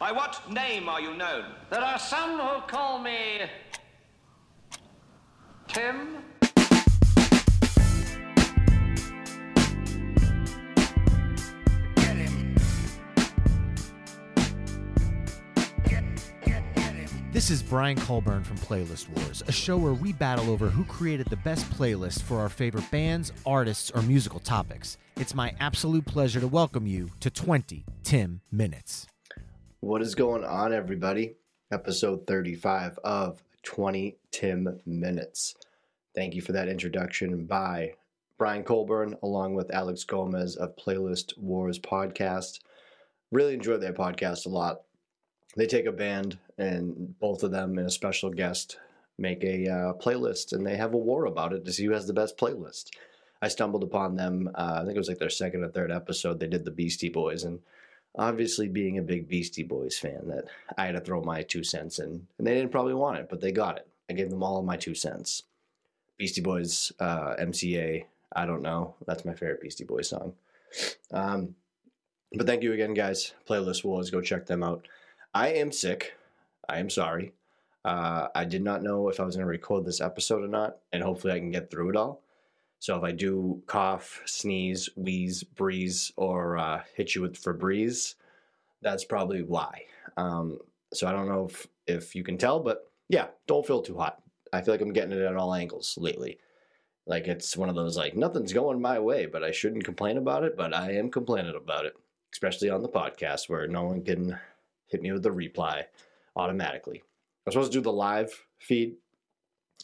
By what name are you known? There are some who call me. Tim? This is Brian Colburn from Playlist Wars, a show where we battle over who created the best playlist for our favorite bands, artists, or musical topics. It's my absolute pleasure to welcome you to 20 Tim Minutes. What is going on, everybody? Episode 35 of 20 Tim Minutes. Thank you for that introduction by Brian Colburn, along with Alex Gomez of Playlist Wars podcast. Really enjoyed their podcast a lot. They take a band, and both of them and a special guest make a uh, playlist, and they have a war about it to see who has the best playlist. I stumbled upon them. Uh, I think it was like their second or third episode. They did the Beastie Boys, and obviously, being a big Beastie Boys fan, that I had to throw my two cents in, and they didn't probably want it, but they got it. I gave them all of my two cents. Beastie Boys, uh, MCA. I don't know. That's my favorite Beastie Boys song. Um, but thank you again, guys. Playlist Wars. Go check them out. I am sick. I am sorry. Uh, I did not know if I was going to record this episode or not, and hopefully I can get through it all. So if I do cough, sneeze, wheeze, breeze, or uh, hit you with Febreze, that's probably why. Um, so I don't know if, if you can tell, but yeah, don't feel too hot. I feel like I'm getting it at all angles lately. Like it's one of those like nothing's going my way, but I shouldn't complain about it. But I am complaining about it, especially on the podcast where no one can hit me with the reply automatically. I was supposed to do the live feed.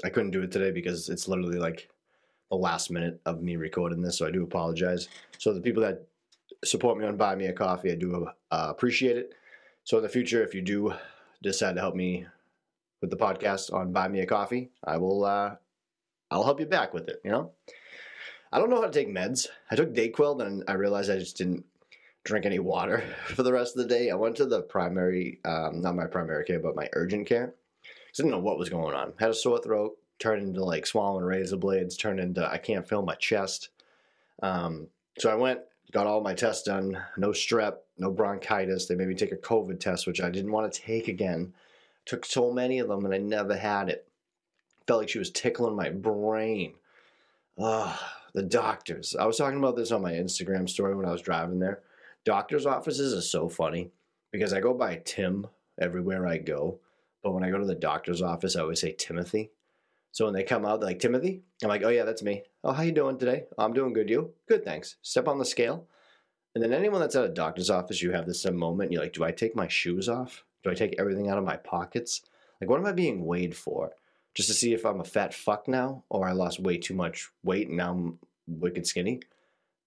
I couldn't do it today because it's literally like the last minute of me recording this, so I do apologize. So the people that support me on Buy Me a Coffee, I do uh, appreciate it. So in the future, if you do decide to help me with the podcast on Buy Me a Coffee, I will. Uh, I'll help you back with it. You know, I don't know how to take meds. I took Dayquil, then I realized I just didn't drink any water for the rest of the day. I went to the primary, um, not my primary care, but my urgent care. I didn't know what was going on. Had a sore throat, turned into like swollen razor blades, turned into I can't feel my chest. Um, so I went, got all my tests done. No strep, no bronchitis. They made me take a COVID test, which I didn't want to take again. Took so many of them, and I never had it. Felt like she was tickling my brain. Ugh, the doctors. I was talking about this on my Instagram story when I was driving there doctor's offices are so funny because I go by Tim everywhere I go, but when I go to the doctor's office, I always say Timothy. So when they come out, like Timothy. I'm like, oh yeah, that's me. Oh, how you doing today? Oh, I'm doing good. You? Good, thanks. Step on the scale. And then anyone that's at a doctor's office, you have this moment. You're like, do I take my shoes off? Do I take everything out of my pockets? Like, what am I being weighed for? Just to see if I'm a fat fuck now, or I lost way too much weight and now I'm wicked skinny.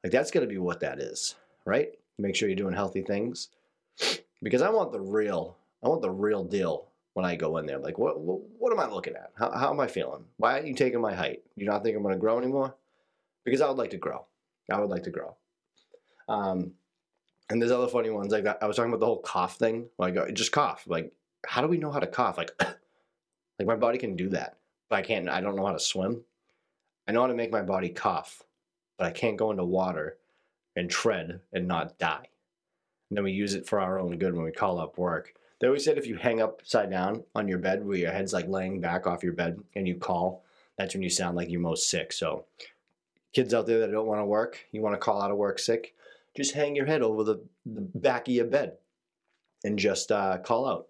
Like that's to be what that is, right? make sure you're doing healthy things because I want the real I want the real deal when I go in there. Like, what what, what am I looking at? How, how am I feeling? Why aren't you taking my height? You don't think I'm going to grow anymore? Because I would like to grow. I would like to grow. Um, and there's other funny ones like. I was talking about the whole cough thing. Like, uh, just cough. Like, how do we know how to cough? Like, like my body can do that, but I can't. I don't know how to swim. I know how to make my body cough, but I can't go into water and tread and not die. And then we use it for our own good when we call up work. They always said if you hang upside down on your bed where your head's like laying back off your bed and you call, that's when you sound like you're most sick. So, kids out there that don't want to work, you want to call out of work sick, just hang your head over the, the back of your bed and just uh, call out,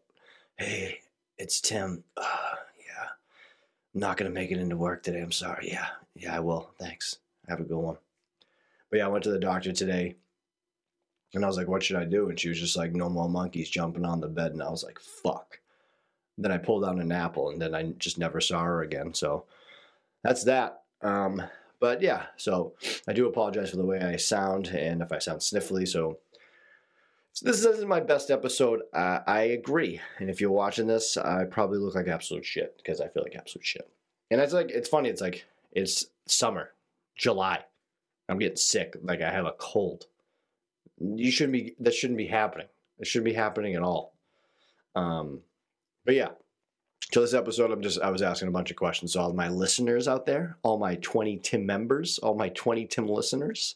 Hey, it's Tim. Uh, yeah, I'm not going to make it into work today. I'm sorry. Yeah, yeah, I will. Thanks. Have a good one. But yeah, I went to the doctor today and I was like, what should I do? And she was just like, no more monkeys jumping on the bed. And I was like, fuck. Then I pulled out an apple and then I just never saw her again. So that's that. Um, but yeah, so I do apologize for the way I sound and if I sound sniffly. So, this isn't my best episode. Uh, I agree. And if you're watching this, I probably look like absolute shit because I feel like absolute shit. And it's like, it's funny. It's like, it's summer, July. I'm getting sick, like I have a cold. You shouldn't be. That shouldn't be happening. It shouldn't be happening at all. Um, but yeah. So this episode, I'm just I was asking a bunch of questions. So all my listeners out there, all my 20 Tim members, all my 20 Tim listeners.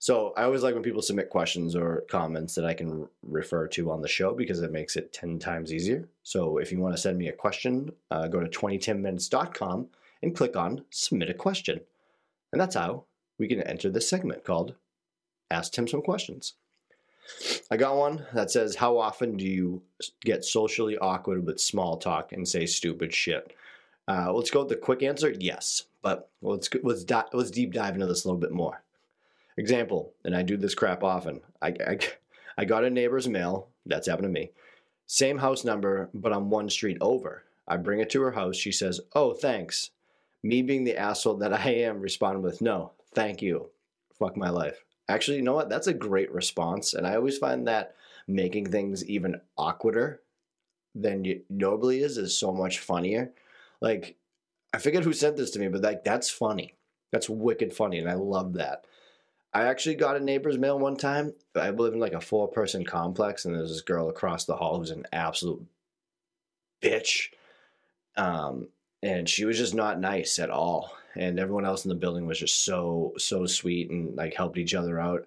So I always like when people submit questions or comments that I can refer to on the show because it makes it 10 times easier. So if you want to send me a question, uh, go to 20timminutes.com and click on submit a question. And that's how we can enter this segment called Ask Tim Some Questions. I got one that says, How often do you get socially awkward with small talk and say stupid shit? Uh, let's go with the quick answer yes, but let's, let's, di- let's deep dive into this a little bit more. Example, and I do this crap often. I, I, I got a neighbor's mail, that's happened to me. Same house number, but on one street over. I bring it to her house. She says, Oh, thanks. Me being the asshole that I am, respond with, No, thank you. Fuck my life. Actually, you know what? That's a great response. And I always find that making things even awkwarder than normally is is so much funnier. Like, I forget who sent this to me, but like that's funny. That's wicked funny, and I love that. I actually got a neighbor's mail one time. I live in like a four person complex, and there's this girl across the hall who's an absolute bitch. Um, and she was just not nice at all. And everyone else in the building was just so, so sweet and like helped each other out.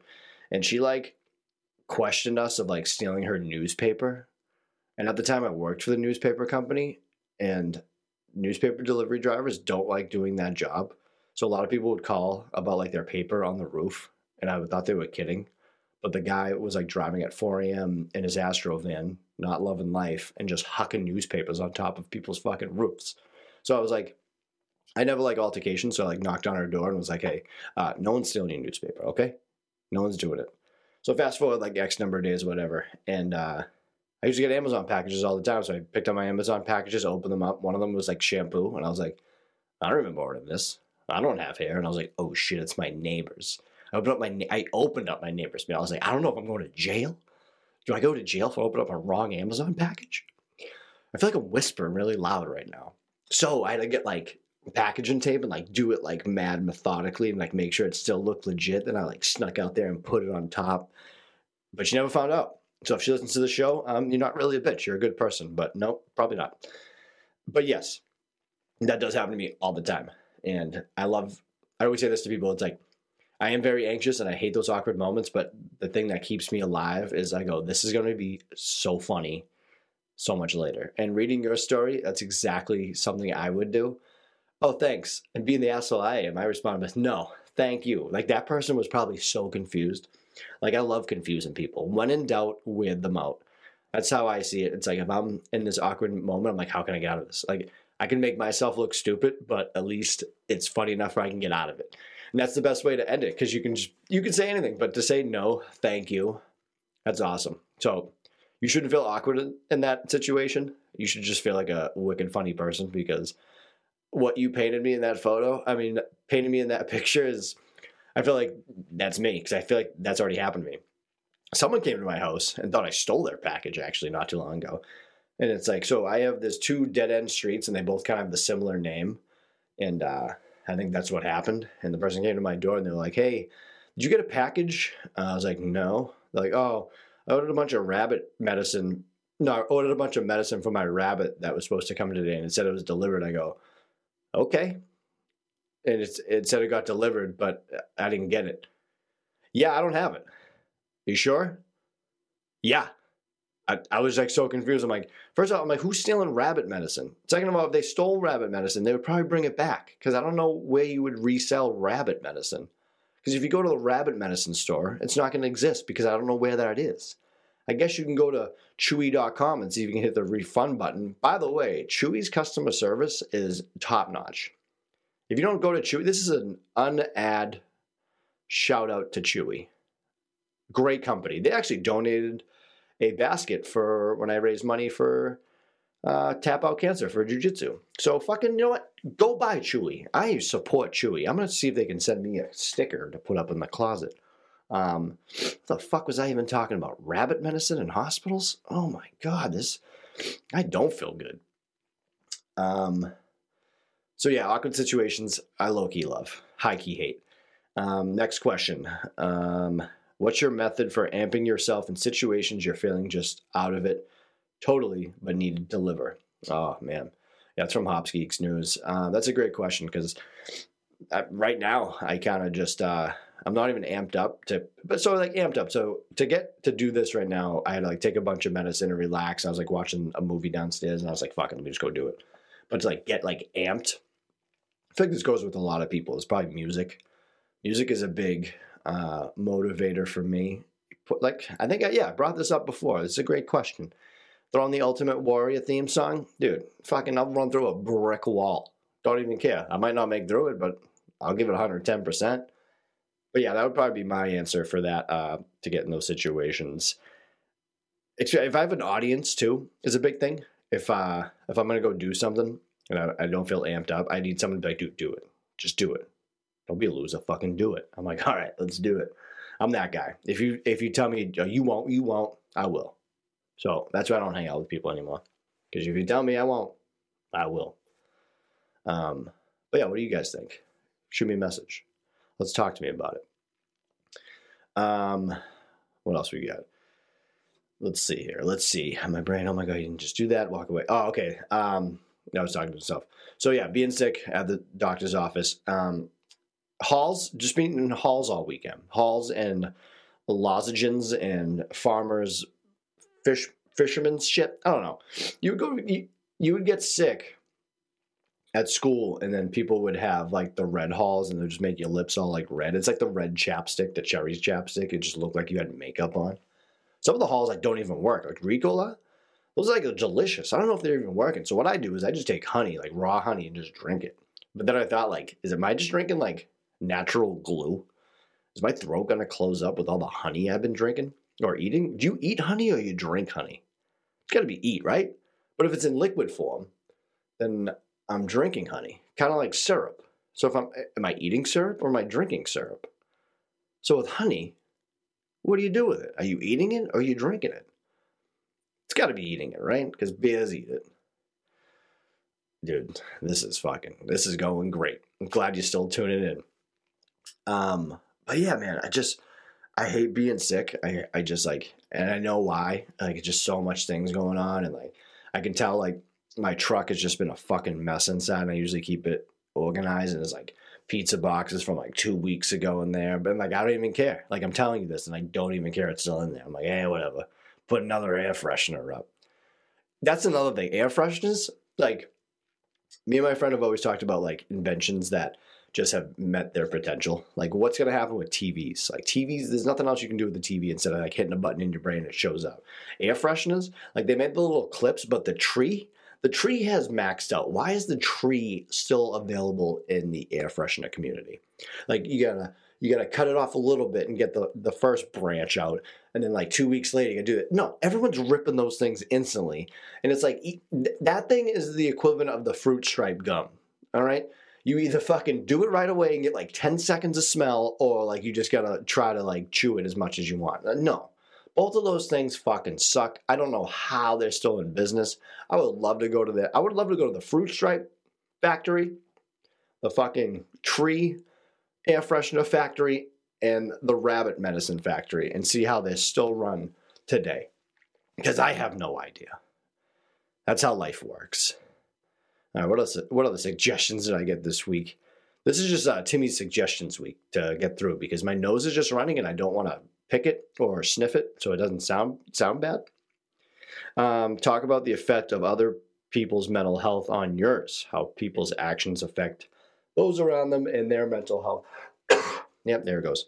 And she like questioned us of like stealing her newspaper. And at the time, I worked for the newspaper company, and newspaper delivery drivers don't like doing that job. So a lot of people would call about like their paper on the roof, and I thought they were kidding. But the guy was like driving at 4 a.m. in his Astro van, not loving life, and just hucking newspapers on top of people's fucking roofs. So I was like, I never like altercations, so I like knocked on her door and was like, hey, uh, no one's stealing your newspaper, okay? No one's doing it. So fast forward like X number of days, whatever, and uh, I used to get Amazon packages all the time. So I picked up my Amazon packages, opened them up. One of them was like shampoo, and I was like, I don't remember ordering this. I don't have hair, and I was like, oh shit, it's my neighbor's. I opened up my I opened up my neighbor's mail. I was like, I don't know if I'm going to jail. Do I go to jail for opening up a wrong Amazon package? I feel like I'm whispering really loud right now. So I had to get like packaging tape and like do it like mad methodically and like make sure it still looked legit. Then I like snuck out there and put it on top. But she never found out. So if she listens to the show, um, you're not really a bitch. You're a good person. But no, probably not. But yes, that does happen to me all the time. And I love, I always say this to people. It's like, I am very anxious and I hate those awkward moments. But the thing that keeps me alive is I go, this is going to be so funny so much later. And reading your story, that's exactly something I would do. Oh, thanks. And being the asshole I am, I respond with, no, thank you. Like that person was probably so confused. Like I love confusing people. When in doubt, weird them out. That's how I see it. It's like if I'm in this awkward moment, I'm like, how can I get out of this? Like I can make myself look stupid, but at least it's funny enough where I can get out of it. And that's the best way to end it because you can just you can say anything, but to say no, thank you, that's awesome. So you shouldn't feel awkward in that situation. You should just feel like a wicked funny person because what you painted me in that photo, I mean, painting me in that picture is, I feel like that's me because I feel like that's already happened to me. Someone came to my house and thought I stole their package actually not too long ago. And it's like, so I have this two dead end streets and they both kind of have the similar name. And uh, I think that's what happened. And the person came to my door and they're like, hey, did you get a package? Uh, I was like, no. They're like, oh, I ordered a bunch of rabbit medicine. No, I ordered a bunch of medicine for my rabbit that was supposed to come today and it said it was delivered. I go, okay. And it's, it said it got delivered, but I didn't get it. Yeah, I don't have it. You sure? Yeah. I, I was like so confused. I'm like, first of all, I'm like, who's stealing rabbit medicine? Second of all, if they stole rabbit medicine, they would probably bring it back because I don't know where you would resell rabbit medicine. Because if you go to the rabbit medicine store, it's not going to exist because I don't know where that is. I guess you can go to chewy.com and see if you can hit the refund button. By the way, Chewy's customer service is top notch. If you don't go to Chewy, this is an unad shout out to Chewy. Great company. They actually donated a basket for when I raised money for uh, tap out cancer for jujitsu. So fucking, you know what? Go buy Chewy. I support Chewy. I'm gonna see if they can send me a sticker to put up in the closet. Um, what the fuck was I even talking about? Rabbit medicine in hospitals? Oh my god, this I don't feel good. Um, so yeah, awkward situations I low key love, high key hate. Um, next question. Um, what's your method for amping yourself in situations you're feeling just out of it totally, but need to deliver? Oh man, it's from Hops Geeks News. Uh, that's a great question because right now I kind of just uh, I'm not even amped up to, but so like amped up. So to get to do this right now, I had to like take a bunch of medicine and relax. I was like watching a movie downstairs, and I was like, "Fuck it, let me just go do it." But to like get like amped, I like this goes with a lot of people. It's probably music. Music is a big uh, motivator for me. Like I think, I, yeah, I brought this up before. This is a great question. Throw on the Ultimate Warrior theme song, dude. Fucking, I'll run through a brick wall. Don't even care. I might not make through it, but I'll give it 110 percent but yeah, that would probably be my answer for that uh, to get in those situations. If I have an audience too, is a big thing. If uh, if I'm gonna go do something and I, I don't feel amped up, I need someone to be like, dude, do it. Just do it. Don't be a loser. Fucking do it. I'm like, all right, let's do it. I'm that guy. If you if you tell me oh, you won't, you won't, I will. So that's why I don't hang out with people anymore. Because if you tell me I won't, I will. Um, but yeah, what do you guys think? Shoot me a message. Let's talk to me about it. Um, what else we got? Let's see here. Let's see. My brain. Oh my god, you can just do that. Walk away. Oh, okay. Um, I was talking to myself. So yeah, being sick at the doctor's office. Um, Halls. Just being in Halls all weekend. Halls and lozenges and farmers, fish fishermen's shit. I don't know. You would go. You, you would get sick at school and then people would have like the red Halls and they'd just make your lips all like red. It's like the red chapstick, the cherries chapstick. It just looked like you had makeup on. Some of the Halls like don't even work. Like Ricola, those are like delicious. I don't know if they're even working. So what I do is I just take honey, like raw honey, and just drink it. But then I thought like, is am I just drinking like natural glue? Is my throat gonna close up with all the honey I've been drinking or eating? Do you eat honey or you drink honey? It's gotta be eat, right? But if it's in liquid form, then I'm drinking honey, kind of like syrup. So if I'm, am I eating syrup or am I drinking syrup? So with honey, what do you do with it? Are you eating it or are you drinking it? It's got to be eating it, right? Because bears eat it. Dude, this is fucking, this is going great. I'm glad you're still tuning in. Um, but yeah, man, I just, I hate being sick. I, I just like, and I know why. Like, just so much things going on, and like, I can tell like my truck has just been a fucking mess inside. And I usually keep it organized, and there's like pizza boxes from like two weeks ago in there. But like, I don't even care. Like, I'm telling you this, and I don't even care it's still in there. I'm like, hey, whatever. Put another air freshener up. That's another thing. Air fresheners, like, me and my friend have always talked about like inventions that just have met their potential. Like, what's going to happen with TVs? Like, TVs, there's nothing else you can do with the TV instead of like hitting a button in your brain and it shows up. Air fresheners, like, they made the little clips, but the tree, the tree has maxed out. Why is the tree still available in the air freshener community? Like you gotta you gotta cut it off a little bit and get the the first branch out, and then like two weeks later you do it. No, everyone's ripping those things instantly, and it's like that thing is the equivalent of the fruit stripe gum. All right. You either fucking do it right away and get like 10 seconds of smell, or like you just gotta try to like chew it as much as you want. Uh, no, both of those things fucking suck. I don't know how they're still in business. I would love to go to the I would love to go to the fruit stripe factory, the fucking tree air freshener factory, and the rabbit medicine factory and see how they still run today. Because I have no idea. That's how life works. All right, what else? What other suggestions did I get this week? This is just uh, Timmy's suggestions week to get through because my nose is just running and I don't want to pick it or sniff it so it doesn't sound sound bad. Um, talk about the effect of other people's mental health on yours, how people's actions affect those around them and their mental health. yep, there it goes.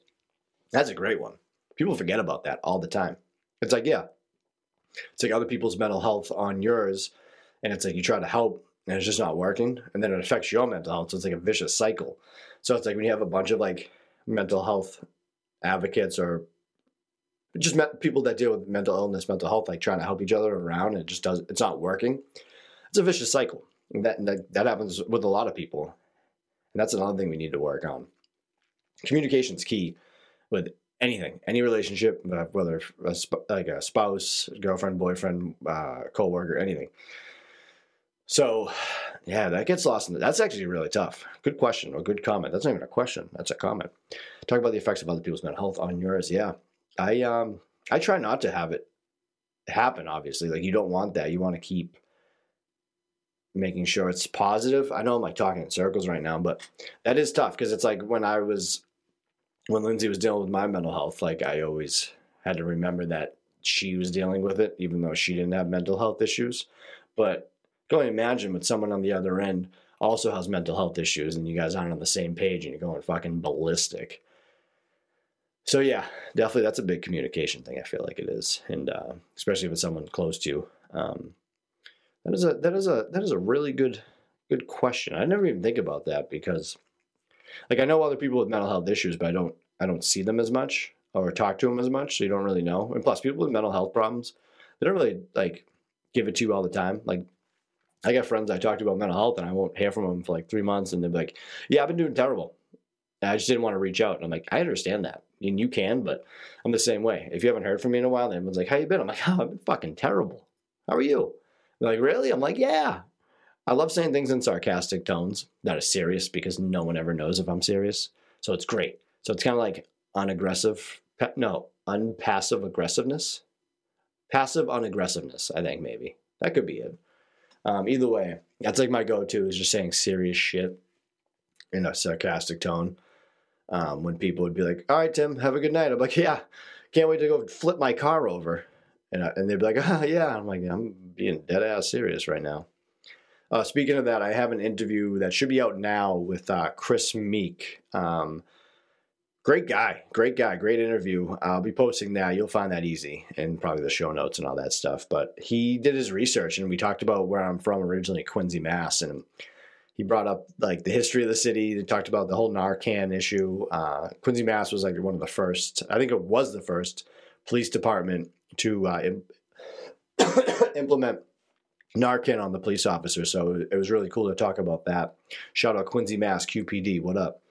That's a great one. People forget about that all the time. It's like, yeah, it's like other people's mental health on yours, and it's like you try to help and it's just not working, and then it affects your mental health. So it's like a vicious cycle. So it's like when you have a bunch of like mental health advocates or just met people that deal with mental illness, mental health, like trying to help each other around, and it just does. It's not working. It's a vicious cycle. And that, that that happens with a lot of people, and that's another thing we need to work on. Communication is key with anything, any relationship, uh, whether a sp- like a spouse, girlfriend, boyfriend, uh, coworker, anything. So, yeah, that gets lost in the, That's actually really tough. Good question or good comment. That's not even a question. That's a comment. Talk about the effects of other people's mental health on yours. Yeah, I um I try not to have it happen. Obviously, like you don't want that. You want to keep making sure it's positive. I know I'm like talking in circles right now, but that is tough because it's like when I was when Lindsay was dealing with my mental health, like I always had to remember that she was dealing with it, even though she didn't have mental health issues. But go and imagine with someone on the other end also has mental health issues and you guys aren't on the same page and you're going fucking ballistic. So yeah, definitely that's a big communication thing. I feel like it is, and uh, especially with someone close to you. Um, that is a that is a that is a really good good question. I never even think about that because, like, I know other people with mental health issues, but I don't I don't see them as much or talk to them as much, so you don't really know. And plus, people with mental health problems, they don't really like give it to you all the time. Like, I got friends I talked about mental health, and I won't hear from them for like three months, and they're like, "Yeah, I've been doing terrible." I just didn't want to reach out, and I'm like, I understand that, and you can, but I'm the same way. If you haven't heard from me in a while, everyone's like, "How you been?" I'm like, "Oh, I've been fucking terrible. How are you?" They're like, "Really?" I'm like, "Yeah." I love saying things in sarcastic tones that are serious because no one ever knows if I'm serious. So it's great. So it's kind of like unaggressive, no, unpassive aggressiveness. Passive unaggressiveness, I think maybe. That could be it. Um, either way, that's like my go to is just saying serious shit in a sarcastic tone. Um, when people would be like, all right, Tim, have a good night. I'm like, yeah, can't wait to go flip my car over. And, I, and they'd be like, oh, yeah. I'm like, I'm being dead ass serious right now. Uh, speaking of that, I have an interview that should be out now with uh, Chris Meek. Um, great guy, great guy, great interview. I'll be posting that. You'll find that easy and probably the show notes and all that stuff. But he did his research and we talked about where I'm from originally, Quincy, Mass. And he brought up like the history of the city. He talked about the whole Narcan issue. Uh, Quincy, Mass was like one of the first, I think it was the first police department to uh, implement Narcan on the police officer. So it was really cool to talk about that. Shout out Quincy Mass QPD. What up?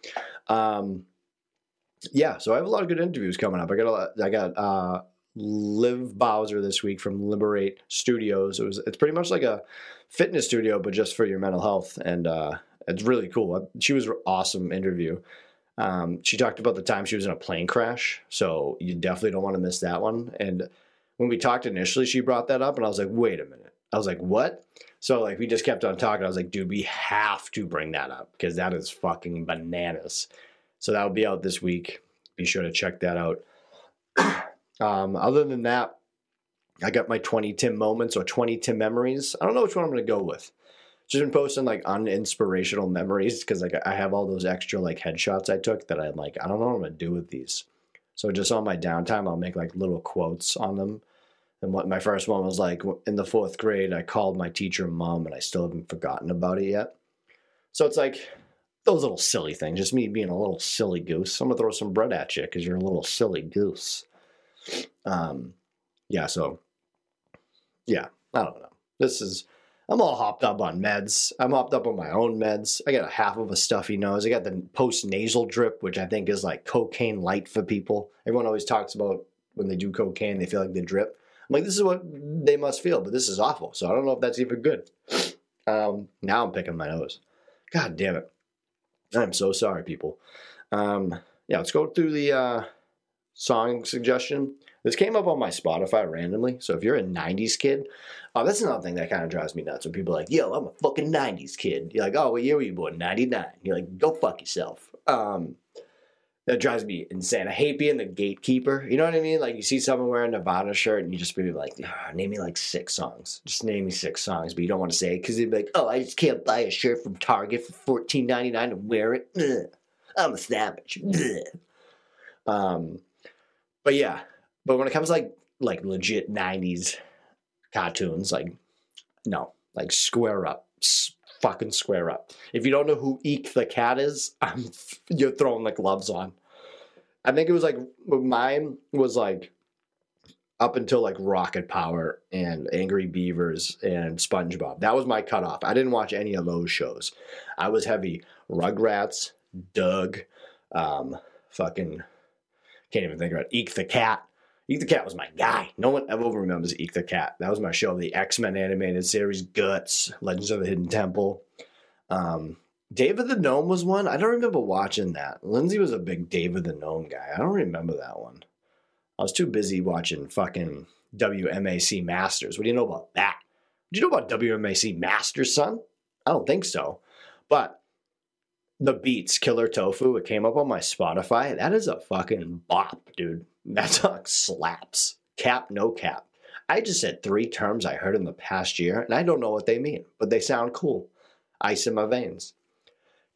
Um, yeah, so I have a lot of good interviews coming up. I got a lot, I got uh, Liv Bowser this week from Liberate Studios. It was it's pretty much like a fitness studio, but just for your mental health, and uh, it's really cool. She was awesome interview. Um, she talked about the time she was in a plane crash, so you definitely don't want to miss that one. And when we talked initially, she brought that up, and I was like, wait a minute I was like, what? So like we just kept on talking. I was like, dude, we have to bring that up because that is fucking bananas. So that'll be out this week. Be sure to check that out. um, other than that, I got my 20 Tim moments or 20 Tim memories. I don't know which one I'm gonna go with. Just been posting like uninspirational memories because like I have all those extra like headshots I took that I'm like, I don't know what I'm gonna do with these. So just on my downtime, I'll make like little quotes on them and what my first one was like in the fourth grade, I called my teacher mom, and I still haven't forgotten about it yet. So it's like those little silly things, just me being a little silly goose. I'm gonna throw some bread at you because you're a little silly goose. Um, yeah. So, yeah, I don't know. This is I'm all hopped up on meds. I'm hopped up on my own meds. I got a half of a stuffy nose. I got the post nasal drip, which I think is like cocaine light for people. Everyone always talks about when they do cocaine, they feel like they drip. I'm like, this is what they must feel, but this is awful. So I don't know if that's even good. Um, now I'm picking my nose. God damn it. I'm so sorry, people. Um, yeah, let's go through the uh, song suggestion. This came up on my Spotify randomly. So if you're a 90s kid, uh, that's another thing that kind of drives me nuts when people are like, yo, I'm a fucking 90s kid. You're like, oh, what year were you born? 99. You're like, go fuck yourself. Um, that drives me insane. I hate being the gatekeeper. You know what I mean? Like you see someone wearing a Nirvana shirt and you just be like, oh, name me like six songs. Just name me six songs, but you don't want to say it because they'd be like, oh, I just can't buy a shirt from Target for fourteen ninety nine and wear it. Ugh. I'm a savage. Ugh. Um, but yeah, but when it comes to like like legit '90s cartoons, like no, like square up, fucking square up. If you don't know who Eek the cat is, I'm, you're throwing the gloves on. I think it was like mine was like up until like Rocket Power and Angry Beavers and SpongeBob. That was my cutoff. I didn't watch any of those shows. I was heavy Rugrats, Doug, um, fucking can't even think about it. Eek the cat. Eek the Cat was my guy. No one ever remembers Eek the Cat. That was my show. The X Men animated series, Guts, Legends of the Hidden Temple. Um, David the Gnome was one. I don't remember watching that. Lindsay was a big David the Gnome guy. I don't remember that one. I was too busy watching fucking WMAC Masters. What do you know about that? Do you know about WMAC Masters, son? I don't think so. But the Beets Killer Tofu. It came up on my Spotify. That is a fucking bop, dude. That song slaps. Cap, no cap. I just said three terms I heard in the past year, and I don't know what they mean, but they sound cool. Ice in my veins.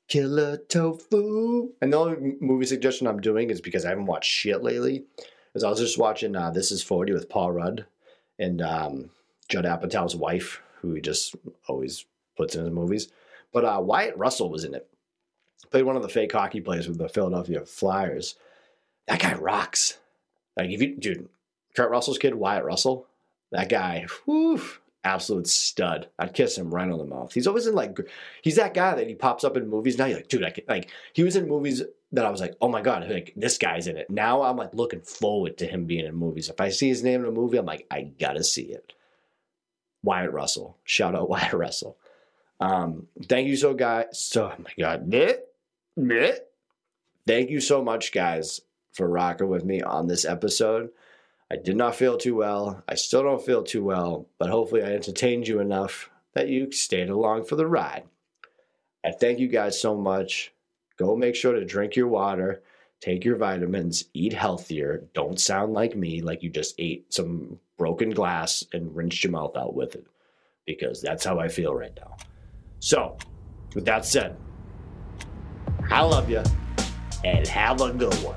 Killer tofu. And the only movie suggestion I'm doing is because I haven't watched shit lately. Is I was just watching uh, This Is 40 with Paul Rudd and um, Judd Apatow's wife, who he just always puts in his movies. But uh, Wyatt Russell was in it. Played one of the fake hockey players with the Philadelphia Flyers. That guy rocks. Like if you, dude, Kurt Russell's kid, Wyatt Russell, that guy, whew, absolute stud. I'd kiss him right on the mouth. He's always in like, he's that guy that he pops up in movies. Now you're like, dude, I can, like, he was in movies that I was like, oh my God, like this guy's in it. Now I'm like looking forward to him being in movies. If I see his name in a movie, I'm like, I gotta see it. Wyatt Russell. Shout out Wyatt Russell. Um, thank you so guys. So oh my God. Bleh, bleh. Thank you so much, guys, for rocking with me on this episode. I did not feel too well. I still don't feel too well, but hopefully I entertained you enough that you stayed along for the ride. I thank you guys so much. Go make sure to drink your water, take your vitamins, eat healthier. Don't sound like me, like you just ate some broken glass and rinsed your mouth out with it, because that's how I feel right now. So, with that said, I love you and have a good one.